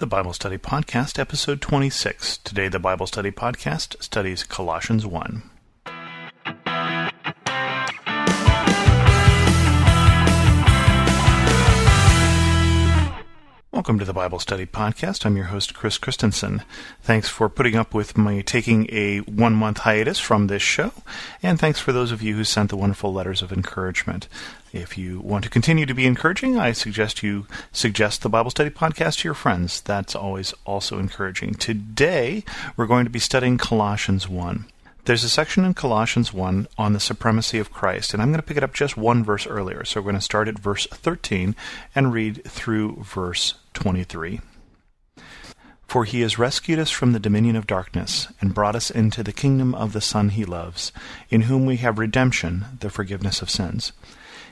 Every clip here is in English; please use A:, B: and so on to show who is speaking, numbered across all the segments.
A: The Bible Study Podcast, episode 26. Today, the Bible Study Podcast studies Colossians 1. Welcome to the Bible Study Podcast. I'm your host, Chris Christensen. Thanks for putting up with my taking a one month hiatus from this show, and thanks for those of you who sent the wonderful letters of encouragement. If you want to continue to be encouraging, I suggest you suggest the Bible Study Podcast to your friends. That's always also encouraging. Today, we're going to be studying Colossians 1. There's a section in Colossians 1 on the supremacy of Christ, and I'm going to pick it up just one verse earlier. So we're going to start at verse 13 and read through verse 23. For he has rescued us from the dominion of darkness, and brought us into the kingdom of the Son he loves, in whom we have redemption, the forgiveness of sins.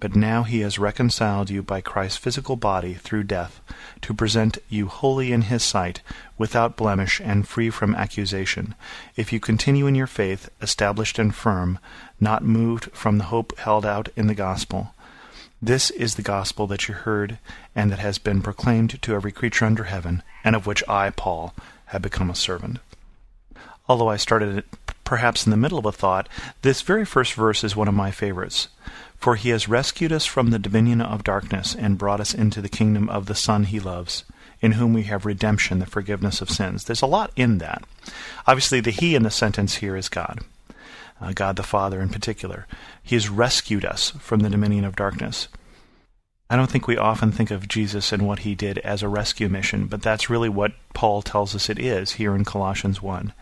A: But now he has reconciled you by Christ's physical body through death, to present you holy in his sight, without blemish and free from accusation, if you continue in your faith, established and firm, not moved from the hope held out in the gospel. This is the gospel that you heard, and that has been proclaimed to every creature under heaven, and of which I, Paul, have become a servant. Although I started it perhaps in the middle of a thought, this very first verse is one of my favorites. For he has rescued us from the dominion of darkness, and brought us into the kingdom of the Son he loves, in whom we have redemption, the forgiveness of sins. There's a lot in that. Obviously, the he in the sentence here is God uh, God the Father in particular. He has rescued us from the dominion of darkness. I don't think we often think of Jesus and what he did as a rescue mission, but that's really what Paul tells us it is here in Colossians 1.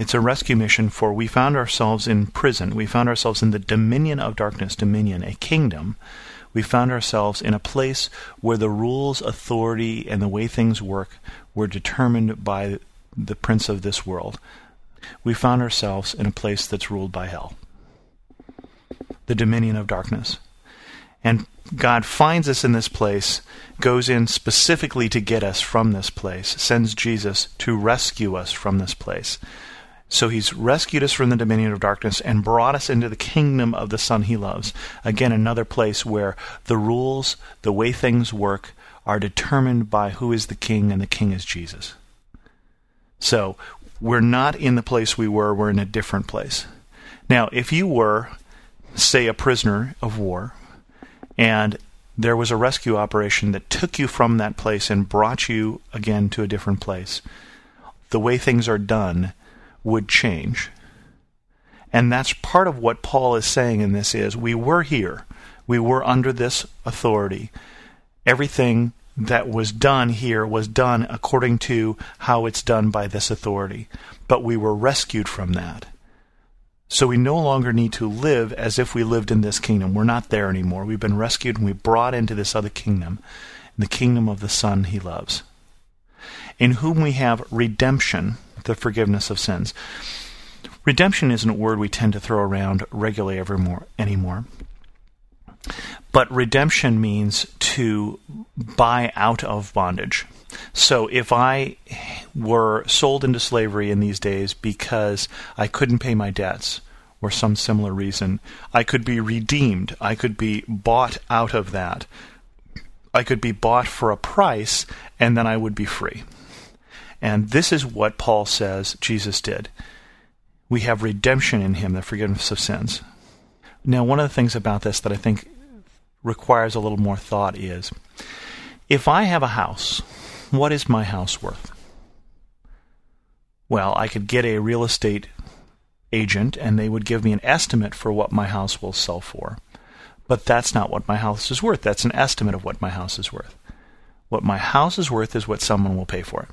A: It's a rescue mission for we found ourselves in prison. We found ourselves in the dominion of darkness, dominion, a kingdom. We found ourselves in a place where the rules, authority, and the way things work were determined by the prince of this world, we found ourselves in a place that's ruled by hell, the dominion of darkness. And God finds us in this place, goes in specifically to get us from this place, sends Jesus to rescue us from this place. So he's rescued us from the dominion of darkness and brought us into the kingdom of the Son he loves. Again, another place where the rules, the way things work, are determined by who is the king, and the king is Jesus. So we're not in the place we were, we're in a different place. Now, if you were, say, a prisoner of war, and there was a rescue operation that took you from that place and brought you again to a different place, the way things are done would change. And that's part of what Paul is saying in this is we were here. We were under this authority. Everything that was done here was done according to how it's done by this authority. But we were rescued from that. So we no longer need to live as if we lived in this kingdom. We're not there anymore. We've been rescued and we brought into this other kingdom, the kingdom of the Son he loves, in whom we have redemption, the forgiveness of sins. Redemption isn't a word we tend to throw around regularly anymore. But redemption means to buy out of bondage. So if I were sold into slavery in these days because I couldn't pay my debts or some similar reason, I could be redeemed. I could be bought out of that. I could be bought for a price and then I would be free. And this is what Paul says Jesus did. We have redemption in him, the forgiveness of sins. Now, one of the things about this that I think requires a little more thought is if I have a house, what is my house worth? Well, I could get a real estate agent and they would give me an estimate for what my house will sell for. But that's not what my house is worth. That's an estimate of what my house is worth. What my house is worth is what someone will pay for it.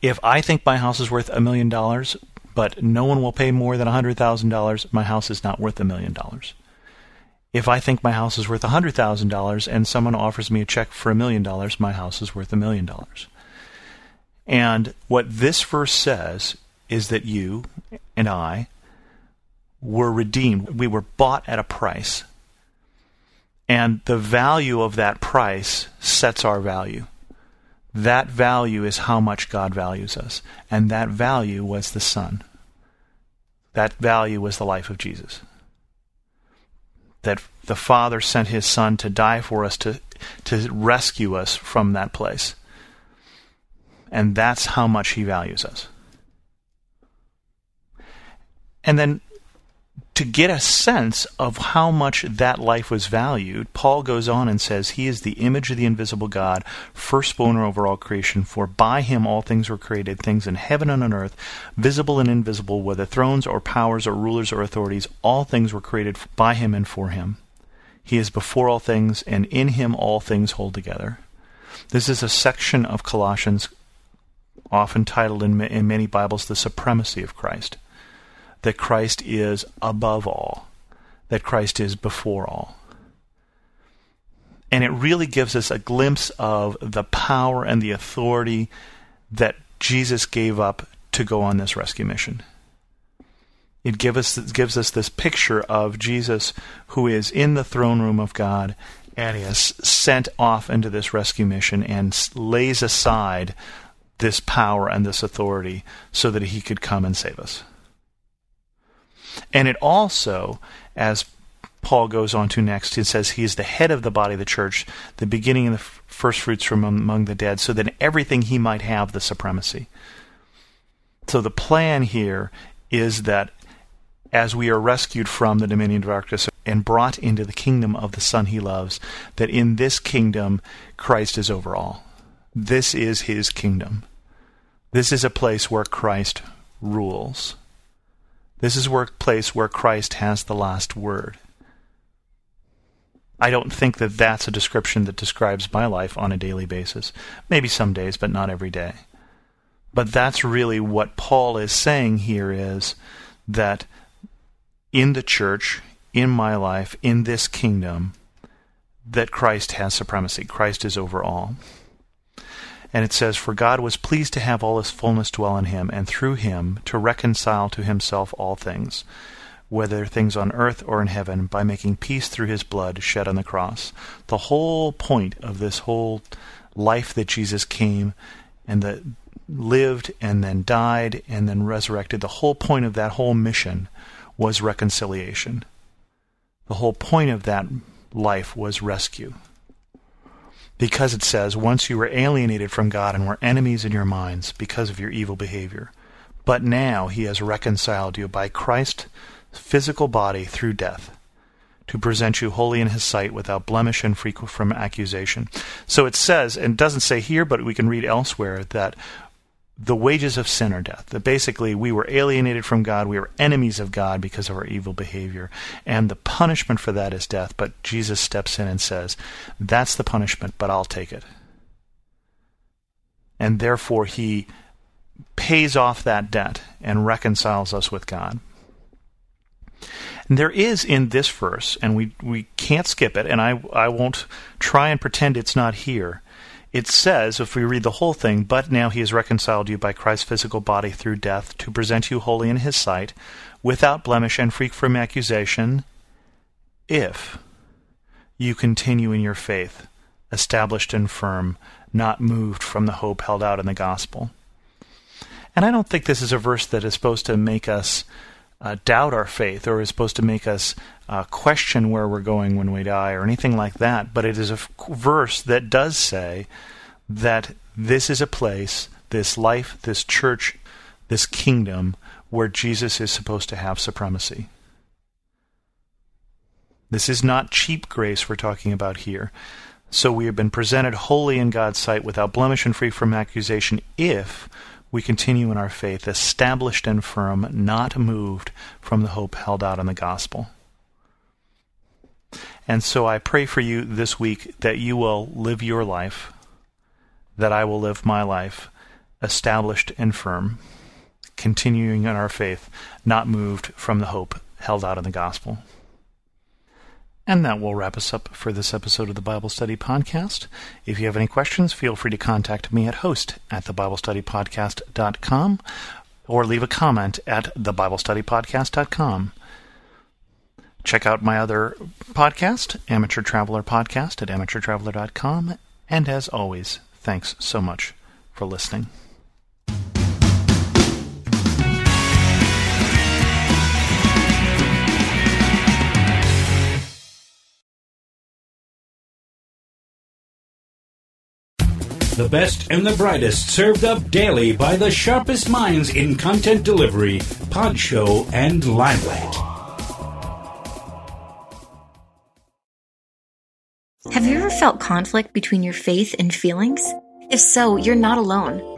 A: If I think my house is worth a million dollars, but no one will pay more than $100,000, my house is not worth a million dollars. If I think my house is worth $100,000 and someone offers me a check for a million dollars, my house is worth a million dollars. And what this verse says is that you and I were redeemed. We were bought at a price. And the value of that price sets our value. That value is how much God values us. And that value was the Son. That value was the life of Jesus. That the Father sent His Son to die for us, to, to rescue us from that place. And that's how much He values us. And then to get a sense of how much that life was valued, Paul goes on and says, He is the image of the invisible God, firstborn over all creation, for by him all things were created, things in heaven and on earth, visible and invisible, whether thrones or powers or rulers or authorities, all things were created by him and for him. He is before all things, and in him all things hold together. This is a section of Colossians often titled in, in many Bibles, The Supremacy of Christ that Christ is above all, that Christ is before all. And it really gives us a glimpse of the power and the authority that Jesus gave up to go on this rescue mission. It give us, gives us this picture of Jesus who is in the throne room of God and is sent off into this rescue mission and lays aside this power and this authority so that he could come and save us. And it also, as Paul goes on to next, he says he is the head of the body of the church, the beginning and the first fruits from among the dead, so that in everything he might have the supremacy. So the plan here is that as we are rescued from the dominion of darkness and brought into the kingdom of the Son he loves, that in this kingdom Christ is over all. This is his kingdom. This is a place where Christ rules. This is a place where Christ has the last word. I don't think that that's a description that describes my life on a daily basis. Maybe some days, but not every day. But that's really what Paul is saying here is that in the church, in my life, in this kingdom, that Christ has supremacy. Christ is over all. And it says, For God was pleased to have all his fullness dwell in him, and through him to reconcile to himself all things, whether things on earth or in heaven, by making peace through his blood shed on the cross. The whole point of this whole life that Jesus came and that lived and then died and then resurrected, the whole point of that whole mission was reconciliation. The whole point of that life was rescue because it says, Once you were alienated from God and were enemies in your minds because of your evil behavior. But now he has reconciled you by Christ's physical body through death to present you holy in his sight without blemish and free from accusation. So it says, and it doesn't say here, but we can read elsewhere, that the wages of sin are death. That basically we were alienated from God, we were enemies of God because of our evil behavior, and the punishment for that is death. But Jesus steps in and says, That's the punishment, but I'll take it. And therefore he pays off that debt and reconciles us with God. And there is in this verse, and we, we can't skip it, and I, I won't try and pretend it's not here it says, if we read the whole thing, but now he has reconciled you by Christ's physical body through death to present you holy in his sight, without blemish and free from accusation, if you continue in your faith, established and firm, not moved from the hope held out in the gospel. And I don't think this is a verse that is supposed to make us uh, doubt our faith or is supposed to make us uh, question where we're going when we die or anything like that. But it is a f- verse that does say that this is a place, this life, this church, this kingdom where Jesus is supposed to have supremacy. This is not cheap grace we're talking about here. So we have been presented holy in God's sight without blemish and free from accusation if we continue in our faith, established and firm, not moved from the hope held out in the gospel. And so I pray for you this week that you will live your life, that I will live my life, established and firm, continuing in our faith, not moved from the hope held out in the gospel. And that will wrap us up for this episode of the Bible Study Podcast. If you have any questions, feel free to contact me at host at thebiblestudypodcast.com or leave a comment at thebiblestudypodcast.com. Check out my other podcast, Amateur Traveler Podcast, at amateurtraveler.com. And as always, thanks so much for listening.
B: The best and the brightest served up daily by the sharpest minds in content delivery, pod show, and limelight.
C: Have you ever felt conflict between your faith and feelings? If so, you're not alone.